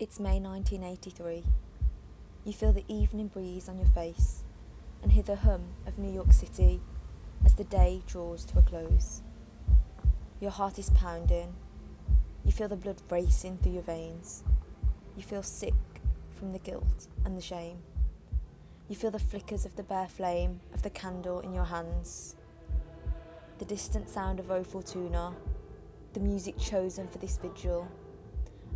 It's May 1983. You feel the evening breeze on your face and hear the hum of New York City as the day draws to a close. Your heart is pounding. You feel the blood racing through your veins. You feel sick from the guilt and the shame. You feel the flickers of the bare flame of the candle in your hands. The distant sound of O Fortuna, the music chosen for this vigil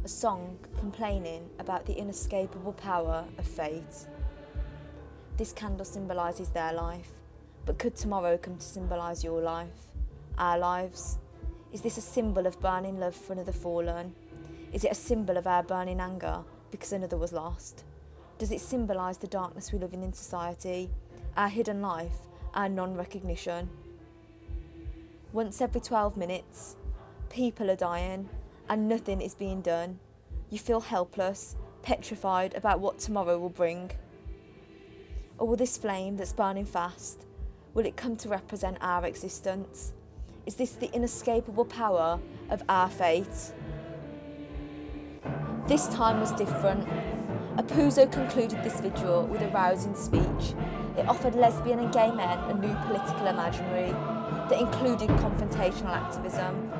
a song complaining about the inescapable power of fate. This candle symbolises their life, but could tomorrow come to symbolise your life, our lives? Is this a symbol of burning love for another fallen? Is it a symbol of our burning anger because another was lost? Does it symbolise the darkness we live in in society, our hidden life, our non recognition? Once every 12 minutes, people are dying, and nothing is being done. You feel helpless, petrified about what tomorrow will bring. Or will this flame that's burning fast, will it come to represent our existence? Is this the inescapable power of our fate? This time was different. Apuzzo concluded this vigil with a rousing speech. It offered lesbian and gay men a new political imaginary that included confrontational activism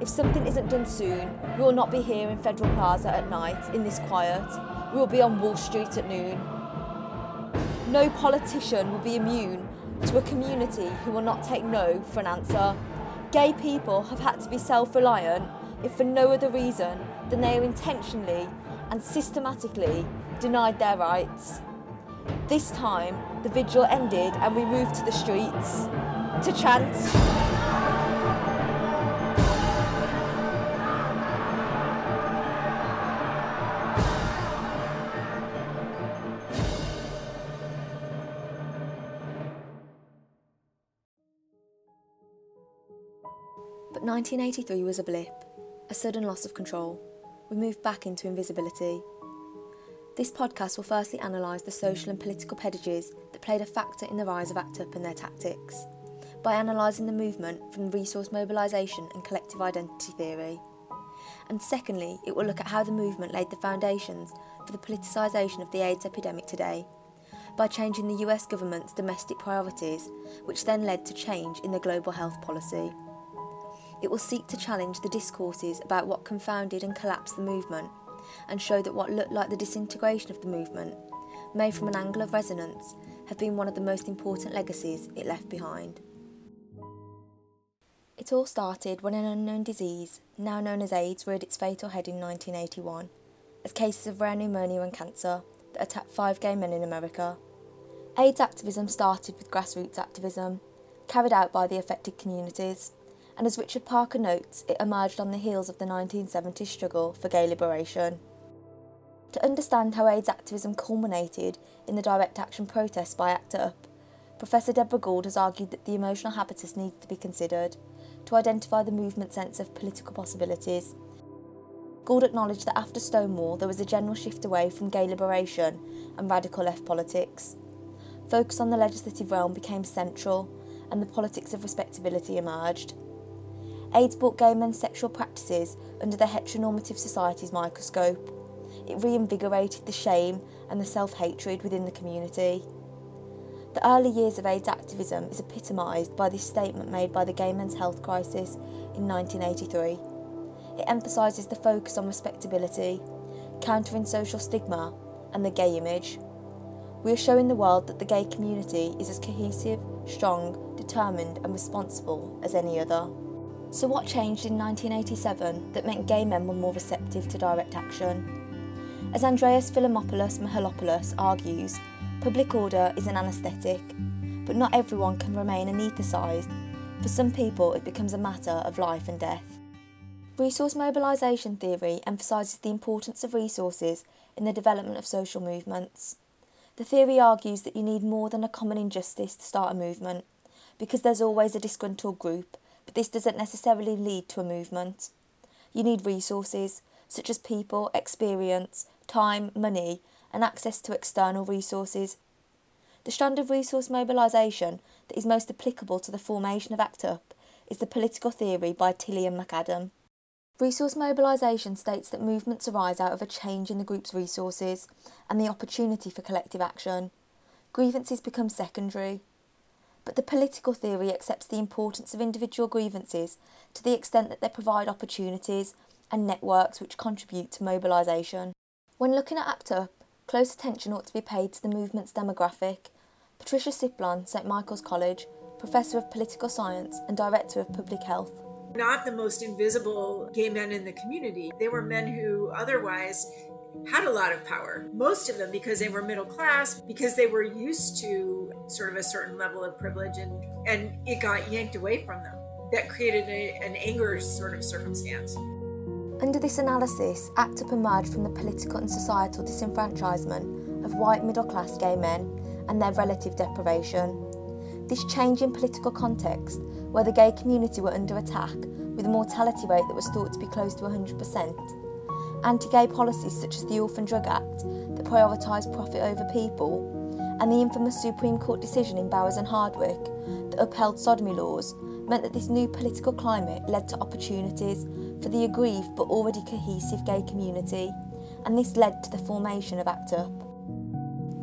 if something isn't done soon, we will not be here in Federal Plaza at night in this quiet. We will be on Wall Street at noon. No politician will be immune to a community who will not take no for an answer. Gay people have had to be self reliant if for no other reason than they are intentionally and systematically denied their rights. This time, the vigil ended and we moved to the streets to chant. 1983 was a blip, a sudden loss of control. We moved back into invisibility. This podcast will firstly analyse the social and political pedagogies that played a factor in the rise of ACT UP and their tactics, by analysing the movement from resource mobilisation and collective identity theory. And secondly, it will look at how the movement laid the foundations for the politicisation of the AIDS epidemic today, by changing the US government's domestic priorities, which then led to change in the global health policy. It will seek to challenge the discourses about what confounded and collapsed the movement and show that what looked like the disintegration of the movement, made from an angle of resonance, have been one of the most important legacies it left behind. It all started when an unknown disease, now known as AIDS, reared its fatal head in 1981, as cases of rare pneumonia and cancer that attacked five gay men in America. AIDS activism started with grassroots activism, carried out by the affected communities and as Richard Parker notes, it emerged on the heels of the 1970s struggle for gay liberation. To understand how AIDS activism culminated in the direct action protests by ACT UP, Professor Deborah Gould has argued that the emotional habitus needs to be considered to identify the movement's sense of political possibilities. Gould acknowledged that after Stonewall there was a general shift away from gay liberation and radical left politics. Focus on the legislative realm became central, and the politics of respectability emerged. AIDS brought gay men's sexual practices under the heteronormative society's microscope. It reinvigorated the shame and the self hatred within the community. The early years of AIDS activism is epitomised by this statement made by the gay men's health crisis in 1983. It emphasises the focus on respectability, countering social stigma, and the gay image. We are showing the world that the gay community is as cohesive, strong, determined, and responsible as any other. So, what changed in 1987 that meant gay men were more receptive to direct action? As Andreas Philippopoulos Mihalopoulos argues, public order is an anaesthetic, but not everyone can remain anaesthetised. For some people, it becomes a matter of life and death. Resource mobilisation theory emphasises the importance of resources in the development of social movements. The theory argues that you need more than a common injustice to start a movement, because there's always a disgruntled group but this doesn't necessarily lead to a movement. You need resources, such as people, experience, time, money, and access to external resources. The strand of resource mobilisation that is most applicable to the formation of ACT UP is the political theory by Tilly and McAdam. Resource mobilisation states that movements arise out of a change in the group's resources and the opportunity for collective action. Grievances become secondary. But the political theory accepts the importance of individual grievances to the extent that they provide opportunities and networks which contribute to mobilisation. When looking at ACT UP, close attention ought to be paid to the movement's demographic. Patricia Siplon, St Michael's College, Professor of Political Science and Director of Public Health, not the most invisible gay men in the community. They were men who otherwise had a lot of power. Most of them because they were middle class, because they were used to sort of a certain level of privilege and, and it got yanked away from them. That created a, an anger sort of circumstance. Under this analysis, ACT UP emerged from the political and societal disenfranchisement of white middle class gay men and their relative deprivation. This change in political context, where the gay community were under attack with a mortality rate that was thought to be close to 100%, anti gay policies such as the Orphan Drug Act that prioritised profit over people, and the infamous Supreme Court decision in Bowers and Hardwick that upheld sodomy laws meant that this new political climate led to opportunities for the aggrieved but already cohesive gay community, and this led to the formation of ACT UP.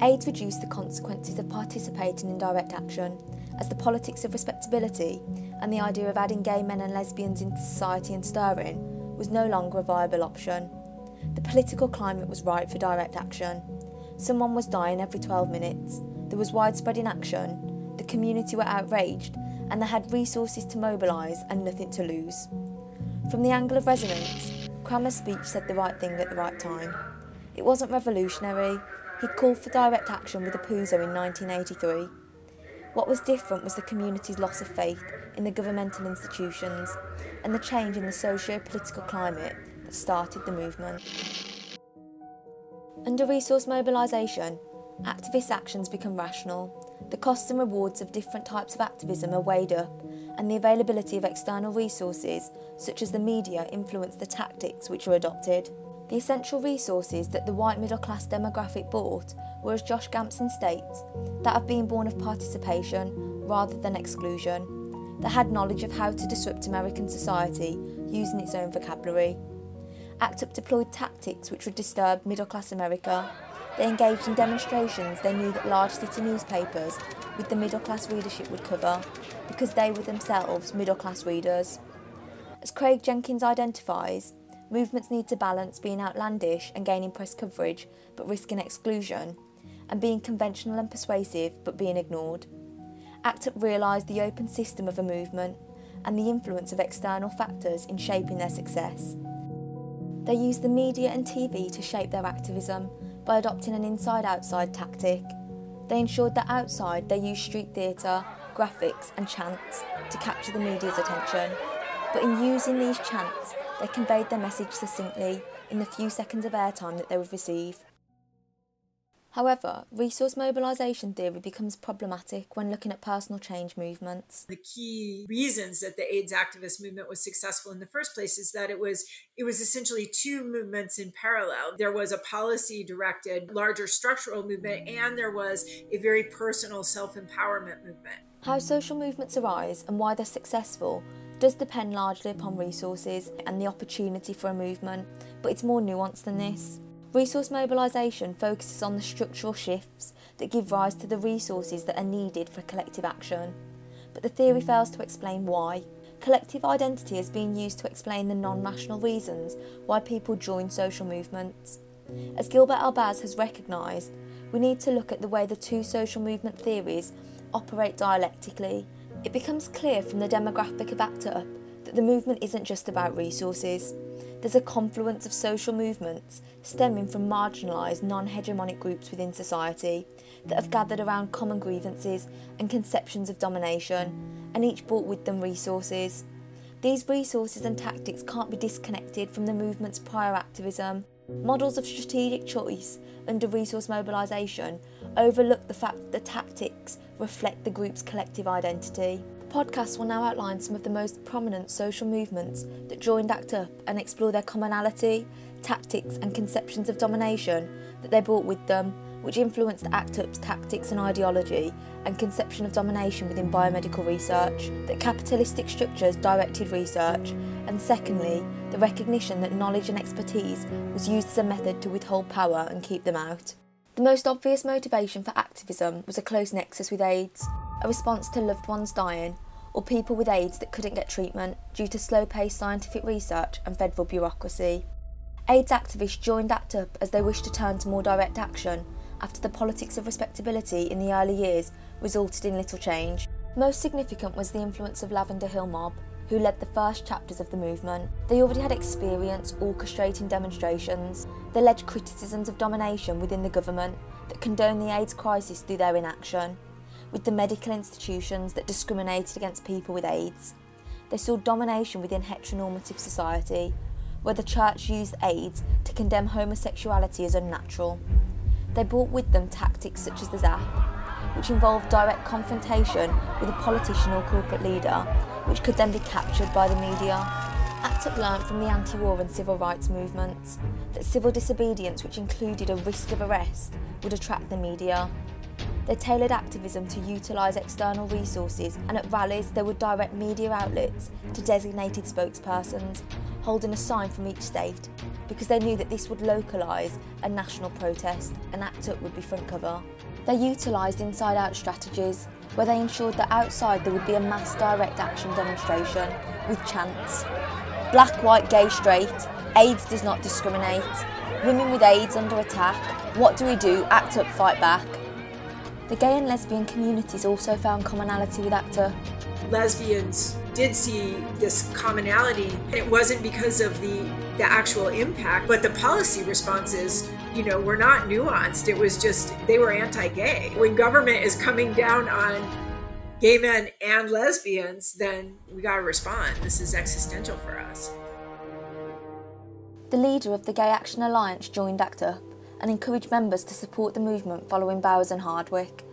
AIDS reduced the consequences of participating in direct action, as the politics of respectability and the idea of adding gay men and lesbians into society and stirring was no longer a viable option. The political climate was right for direct action. Someone was dying every 12 minutes, there was widespread inaction, the community were outraged, and they had resources to mobilise and nothing to lose. From the angle of resonance, Kramer's speech said the right thing at the right time. It wasn't revolutionary, he called for direct action with the Apuzzo in 1983. What was different was the community's loss of faith in the governmental institutions and the change in the socio political climate started the movement. Under resource mobilisation, activist actions become rational. The costs and rewards of different types of activism are weighed up, and the availability of external resources, such as the media, influence the tactics which are adopted. The essential resources that the white middle class demographic bought were, as Josh Gamson states, that of being born of participation rather than exclusion. They had knowledge of how to disrupt American society using its own vocabulary. ACT UP deployed tactics which would disturb middle class America. They engaged in demonstrations they knew that large city newspapers with the middle class readership would cover, because they were themselves middle class readers. As Craig Jenkins identifies, Movements need to balance being outlandish and gaining press coverage but risking exclusion, and being conventional and persuasive but being ignored. ACT UP realised the open system of a movement and the influence of external factors in shaping their success. They used the media and TV to shape their activism by adopting an inside outside tactic. They ensured that outside they used street theatre, graphics, and chants to capture the media's attention. But in using these chants, they conveyed their message succinctly in the few seconds of airtime that they would receive. However, resource mobilisation theory becomes problematic when looking at personal change movements. The key reasons that the AIDS activist movement was successful in the first place is that it was it was essentially two movements in parallel. There was a policy directed larger structural movement and there was a very personal self-empowerment movement. How social movements arise and why they're successful does depend largely upon resources and the opportunity for a movement, but it's more nuanced than this. Resource mobilisation focuses on the structural shifts that give rise to the resources that are needed for collective action, but the theory fails to explain why. Collective identity is being used to explain the non rational reasons why people join social movements. As Gilbert Elbaz has recognised, we need to look at the way the two social movement theories operate dialectically it becomes clear from the demographic of ACT UP that the movement isn't just about resources. There's a confluence of social movements stemming from marginalised, non hegemonic groups within society that have gathered around common grievances and conceptions of domination, and each brought with them resources. These resources and tactics can't be disconnected from the movement's prior activism. Models of strategic choice under resource mobilisation overlook the fact that the tactics reflect the group's collective identity. Podcast will now outline some of the most prominent social movements that joined ACT UP and explore their commonality, tactics, and conceptions of domination that they brought with them, which influenced ACT UP's tactics and ideology and conception of domination within biomedical research, that capitalistic structures directed research, and secondly, the recognition that knowledge and expertise was used as a method to withhold power and keep them out. The most obvious motivation for activism was a close nexus with AIDS, a response to loved ones dying, or people with AIDS that couldn't get treatment due to slow paced scientific research and federal bureaucracy. AIDS activists joined ACT UP as they wished to turn to more direct action after the politics of respectability in the early years resulted in little change. Most significant was the influence of Lavender Hill Mob, who led the first chapters of the movement. They already had experience orchestrating demonstrations. They led criticisms of domination within the government that condoned the AIDS crisis through their inaction, with the medical institutions that discriminated against people with AIDS. They saw domination within heteronormative society, where the church used AIDS to condemn homosexuality as unnatural. They brought with them tactics such as the ZAP, which involved direct confrontation with a politician or corporate leader, which could then be captured by the media. ACT UP learned from the anti war and civil rights movements that civil disobedience, which included a risk of arrest, would attract the media. They tailored activism to utilise external resources, and at rallies, they would direct media outlets to designated spokespersons, holding a sign from each state, because they knew that this would localise a national protest and ACT UP would be front cover. They utilised inside out strategies where they ensured that outside there would be a mass direct action demonstration with chants. Black, white, gay, straight, AIDS does not discriminate. Women with AIDS under attack. What do we do? ACT UP, fight back. The gay and lesbian communities also found commonality with ACT UP. Lesbians did see this commonality. and It wasn't because of the, the actual impact, but the policy responses, you know, were not nuanced. It was just they were anti-gay. When government is coming down on gay men and lesbians, then we got to respond. This is existential for us. The leader of the Gay Action Alliance joined ACT UP and encouraged members to support the movement following Bowers and Hardwick.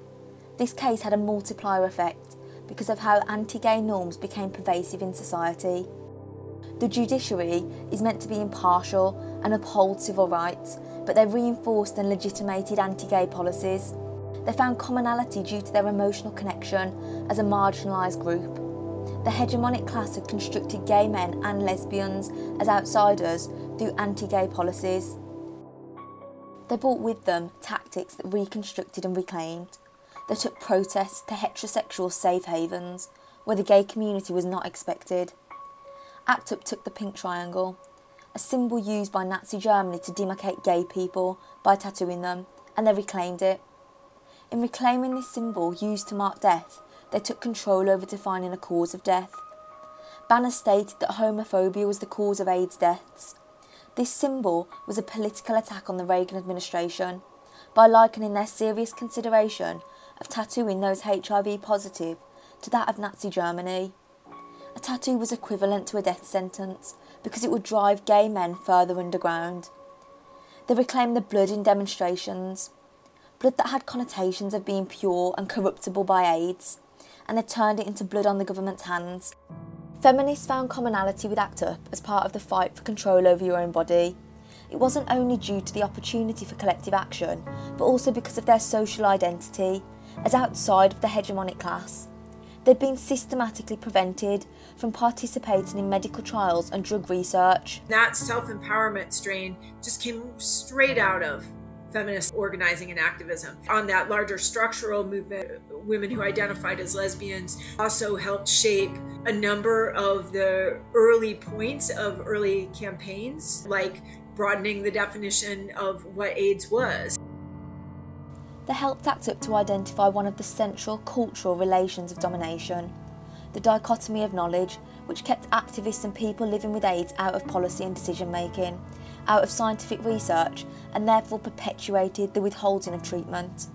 This case had a multiplier effect because of how anti gay norms became pervasive in society. The judiciary is meant to be impartial and uphold civil rights, but they reinforced and legitimated anti gay policies. They found commonality due to their emotional connection as a marginalised group. The hegemonic class had constructed gay men and lesbians as outsiders through anti gay policies. They brought with them tactics that reconstructed and reclaimed. They took protests to heterosexual safe havens where the gay community was not expected. ACT UP took the pink triangle, a symbol used by Nazi Germany to demarcate gay people by tattooing them, and they reclaimed it. In reclaiming this symbol used to mark death, they took control over defining a cause of death. Banners stated that homophobia was the cause of AIDS deaths. This symbol was a political attack on the Reagan administration by likening their serious consideration of tattooing those HIV positive to that of Nazi Germany. A tattoo was equivalent to a death sentence because it would drive gay men further underground. They reclaimed the blood in demonstrations, blood that had connotations of being pure and corruptible by AIDS, and they turned it into blood on the government's hands. Feminists found commonality with ACT UP as part of the fight for control over your own body. It wasn't only due to the opportunity for collective action, but also because of their social identity as outside of the hegemonic class. They'd been systematically prevented from participating in medical trials and drug research. That self empowerment strain just came straight out of feminist organizing and activism. On that larger structural movement, women who identified as lesbians also helped shape a number of the early points of early campaigns, like broadening the definition of what AIDS was. They helped ACT UP to identify one of the central cultural relations of domination the dichotomy of knowledge, which kept activists and people living with AIDS out of policy and decision making, out of scientific research, and therefore perpetuated the withholding of treatment.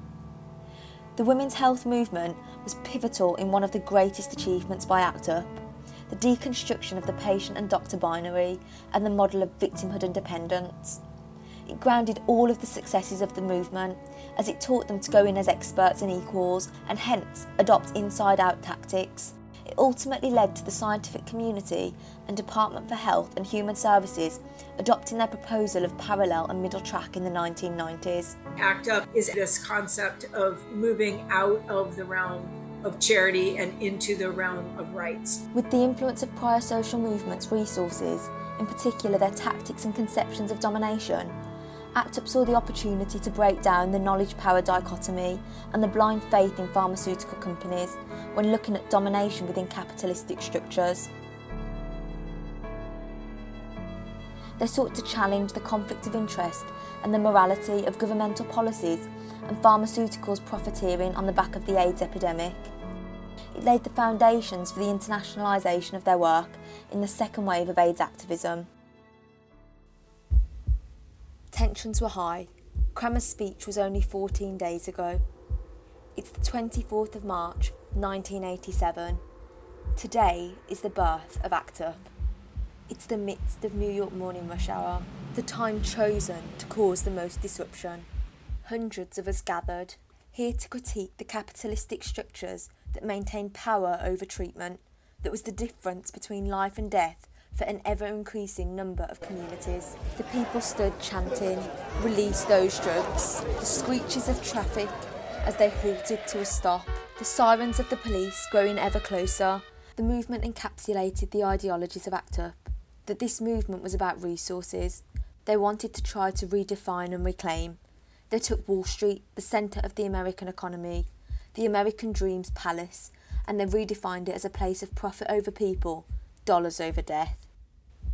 The women's health movement was pivotal in one of the greatest achievements by ACT UP the deconstruction of the patient and doctor binary and the model of victimhood and dependence. It grounded all of the successes of the movement as it taught them to go in as experts and equals and hence adopt inside out tactics. It ultimately led to the scientific community and Department for Health and Human Services adopting their proposal of parallel and middle track in the 1990s. ACT UP is this concept of moving out of the realm of charity and into the realm of rights. With the influence of prior social movements' resources, in particular their tactics and conceptions of domination, ACT UP saw the opportunity to break down the knowledge power dichotomy and the blind faith in pharmaceutical companies when looking at domination within capitalistic structures. They sought to challenge the conflict of interest and the morality of governmental policies and pharmaceuticals profiteering on the back of the AIDS epidemic. It laid the foundations for the internationalisation of their work in the second wave of AIDS activism. Tensions were high. Kramer's speech was only 14 days ago. It's the 24th of March, 1987. Today is the birth of ACT UP. It's the midst of New York morning rush hour, the time chosen to cause the most disruption. Hundreds of us gathered, here to critique the capitalistic structures that maintain power over treatment, that was the difference between life and death for an ever increasing number of communities. The people stood chanting, Release those drugs. The screeches of traffic as they halted to a stop, the sirens of the police growing ever closer. The movement encapsulated the ideologies of ACT UP, that this movement was about resources. They wanted to try to redefine and reclaim. They took Wall Street, the centre of the American economy, the American dream's palace, and they redefined it as a place of profit over people, dollars over death.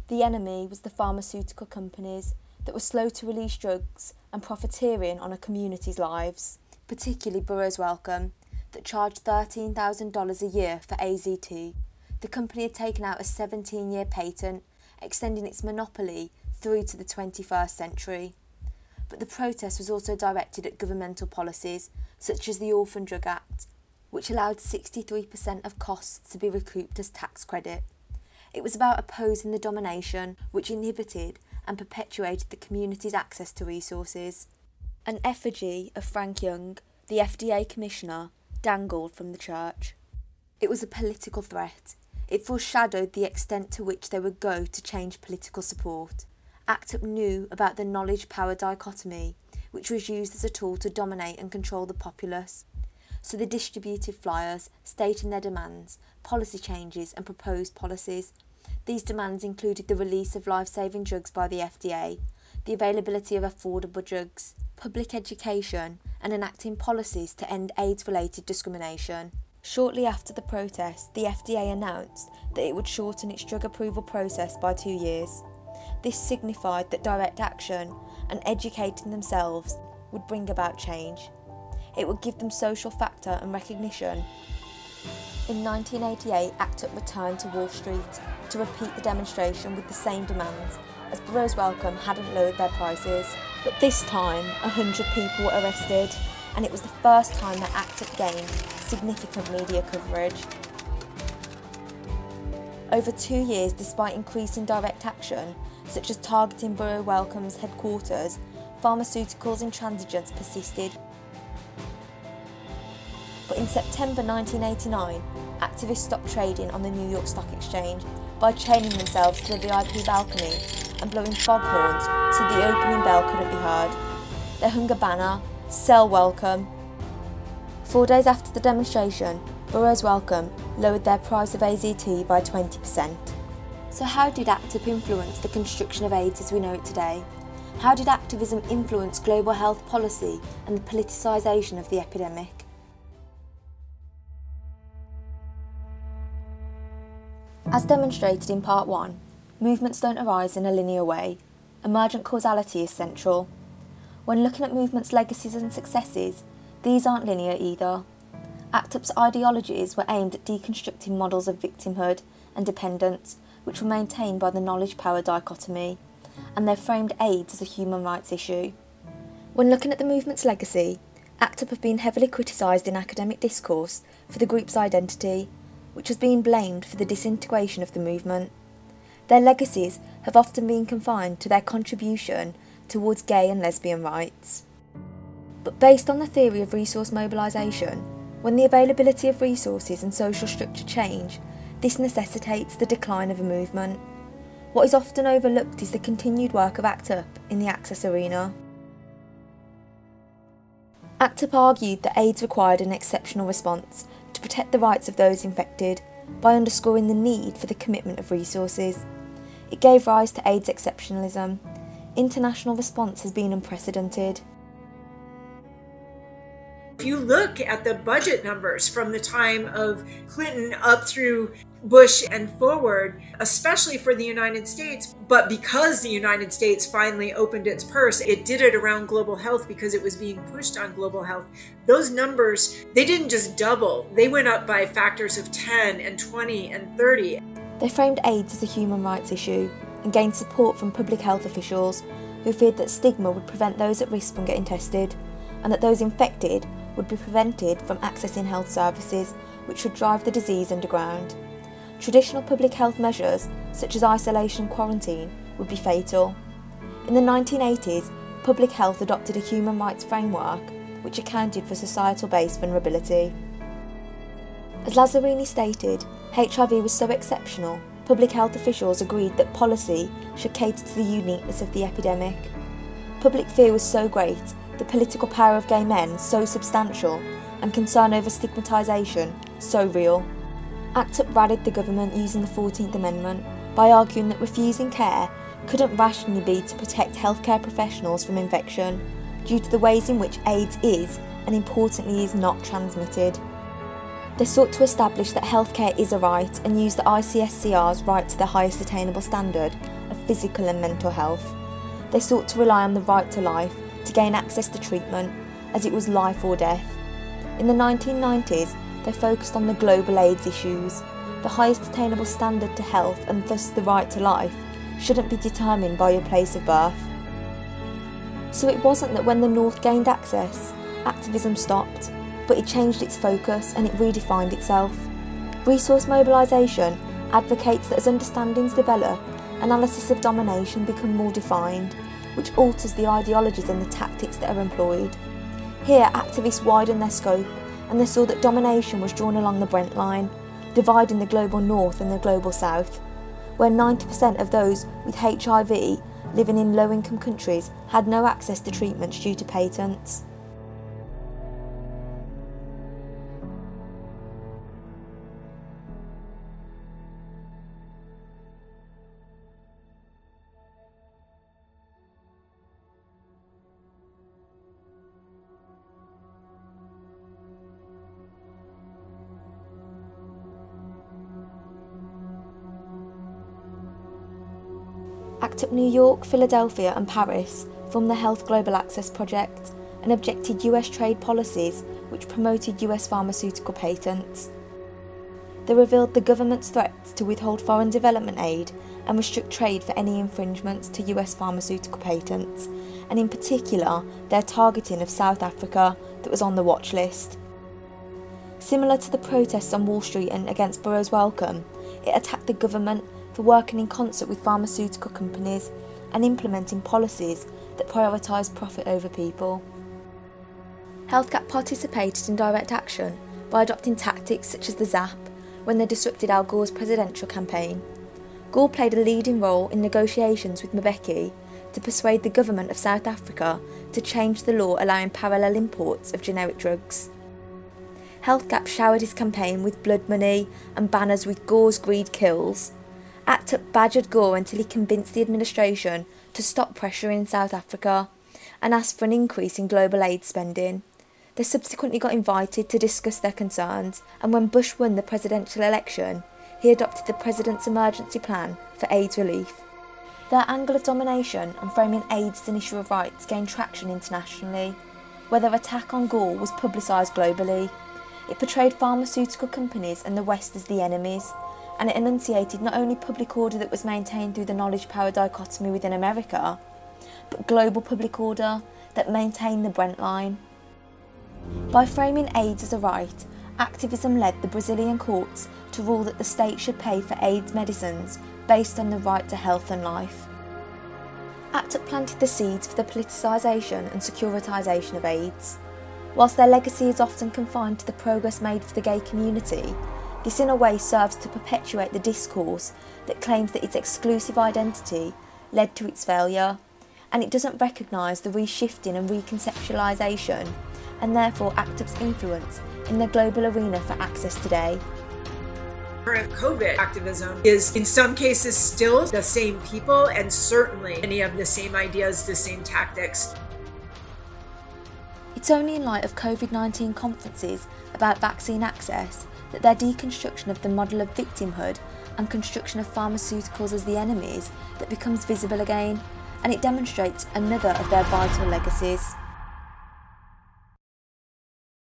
The enemy was the pharmaceutical companies that were slow to release drugs and profiteering on a community's lives, particularly Burroughs Wellcome, that charged $13,000 a year for AZT. The company had taken out a 17 year patent, extending its monopoly through to the 21st century. But the protest was also directed at governmental policies, such as the Orphan Drug Act, which allowed 63% of costs to be recouped as tax credit. It was about opposing the domination which inhibited and perpetuated the community's access to resources. An effigy of Frank Young, the FDA commissioner, dangled from the church. It was a political threat. It foreshadowed the extent to which they would go to change political support. ACT UP knew about the knowledge power dichotomy, which was used as a tool to dominate and control the populace. So they distributed flyers stating their demands, policy changes, and proposed policies. These demands included the release of life saving drugs by the FDA, the availability of affordable drugs, public education, and enacting policies to end AIDS related discrimination. Shortly after the protest, the FDA announced that it would shorten its drug approval process by two years. This signified that direct action and educating themselves would bring about change. It would give them social factor and recognition. In 1988, ACT UP returned to Wall Street to repeat the demonstration with the same demands, as Burroughs Wellcome hadn't lowered their prices. But this time, 100 people were arrested, and it was the first time that ACT UP gained significant media coverage. Over two years, despite increasing direct action, such as targeting Burroughs Wellcome's headquarters, pharmaceuticals intransigence persisted. But in September 1989, activists stopped trading on the New York Stock Exchange by chaining themselves to the VIP balcony and blowing foghorns so the opening bell couldn't be heard. They hung a banner, Sell Wellcome. Four days after the demonstration, Burroughs Wellcome lowered their price of AZT by 20%. So, how did ACT UP influence the construction of AIDS as we know it today? How did activism influence global health policy and the politicisation of the epidemic? As demonstrated in Part 1, movements don't arise in a linear way. Emergent causality is central. When looking at movements' legacies and successes, these aren't linear either. ACT UP's ideologies were aimed at deconstructing models of victimhood and dependence which were maintained by the knowledge power dichotomy, and they framed AIDS as a human rights issue. When looking at the movement's legacy, ACT UP have been heavily criticised in academic discourse for the group's identity, which has been blamed for the disintegration of the movement. Their legacies have often been confined to their contribution towards gay and lesbian rights. But based on the theory of resource mobilisation, when the availability of resources and social structure change, this necessitates the decline of a movement. What is often overlooked is the continued work of ACT UP in the access arena. ACT UP argued that AIDS required an exceptional response to protect the rights of those infected by underscoring the need for the commitment of resources. It gave rise to AIDS exceptionalism. International response has been unprecedented. If you look at the budget numbers from the time of Clinton up through Bush and forward, especially for the United States, but because the United States finally opened its purse, it did it around global health because it was being pushed on global health. Those numbers, they didn't just double, they went up by factors of 10 and 20 and 30. They framed AIDS as a human rights issue and gained support from public health officials who feared that stigma would prevent those at risk from getting tested and that those infected would be prevented from accessing health services which would drive the disease underground. Traditional public health measures, such as isolation and quarantine, would be fatal. In the 1980s, public health adopted a human rights framework which accounted for societal based vulnerability. As Lazzarini stated, HIV was so exceptional, public health officials agreed that policy should cater to the uniqueness of the epidemic. Public fear was so great the political power of gay men so substantial, and concern over stigmatisation so real. ACT UP rallied the government using the 14th Amendment by arguing that refusing care couldn't rationally be to protect healthcare professionals from infection due to the ways in which AIDS is, and importantly, is not transmitted. They sought to establish that healthcare is a right and use the ICSCR's right to the highest attainable standard of physical and mental health. They sought to rely on the right to life to gain access to treatment, as it was life or death. In the 1990s, they focused on the global AIDS issues. The highest attainable standard to health, and thus the right to life, shouldn't be determined by your place of birth. So it wasn't that when the North gained access, activism stopped, but it changed its focus and it redefined itself. Resource mobilisation advocates that as understandings develop, analysis of domination become more defined, which alters the ideologies and the tactics that are employed. Here, activists widened their scope and they saw that domination was drawn along the Brandt line, dividing the global north and the global south, where 90% of those with HIV living in low income countries had no access to treatments due to patents. New York, Philadelphia, and Paris formed the Health Global Access Project and objected US trade policies which promoted US pharmaceutical patents. They revealed the government's threats to withhold foreign development aid and restrict trade for any infringements to US pharmaceutical patents, and in particular, their targeting of South Africa that was on the watch list. Similar to the protests on Wall Street and against Burroughs Wellcome, it attacked the government for working in concert with pharmaceutical companies and implementing policies that prioritise profit over people. HealthGap participated in direct action by adopting tactics such as the ZAP when they disrupted Al Gore's presidential campaign. Gore played a leading role in negotiations with Mbeki to persuade the government of South Africa to change the law allowing parallel imports of generic drugs. HealthGap showered his campaign with blood money and banners with Gore's greed kills ACT badgered Gore until he convinced the administration to stop pressuring South Africa and asked for an increase in global aid spending. They subsequently got invited to discuss their concerns, and when Bush won the presidential election, he adopted the President's Emergency Plan for AIDS relief. Their angle of domination and framing AIDS as an issue of rights gained traction internationally, where their attack on Gore was publicised globally. It portrayed pharmaceutical companies and the West as the enemies, and it enunciated not only public order that was maintained through the knowledge power dichotomy within America, but global public order that maintained the Brandt line. By framing AIDS as a right, activism led the Brazilian courts to rule that the state should pay for AIDS medicines based on the right to health and life. ACT UP planted the seeds for the politicisation and securitisation of AIDS. Whilst their legacy is often confined to the progress made for the gay community, This, in a way, serves to perpetuate the discourse that claims that its exclusive identity led to its failure, and it doesn't recognise the reshifting and reconceptualisation, and therefore ACT UP's influence in the global arena for access today. Current COVID activism is in some cases still the same people and certainly many of the same ideas, the same tactics. It's only in light of COVID 19 conferences about vaccine access that their deconstruction of the model of victimhood and construction of pharmaceuticals as the enemies that becomes visible again, and it demonstrates another of their vital legacies.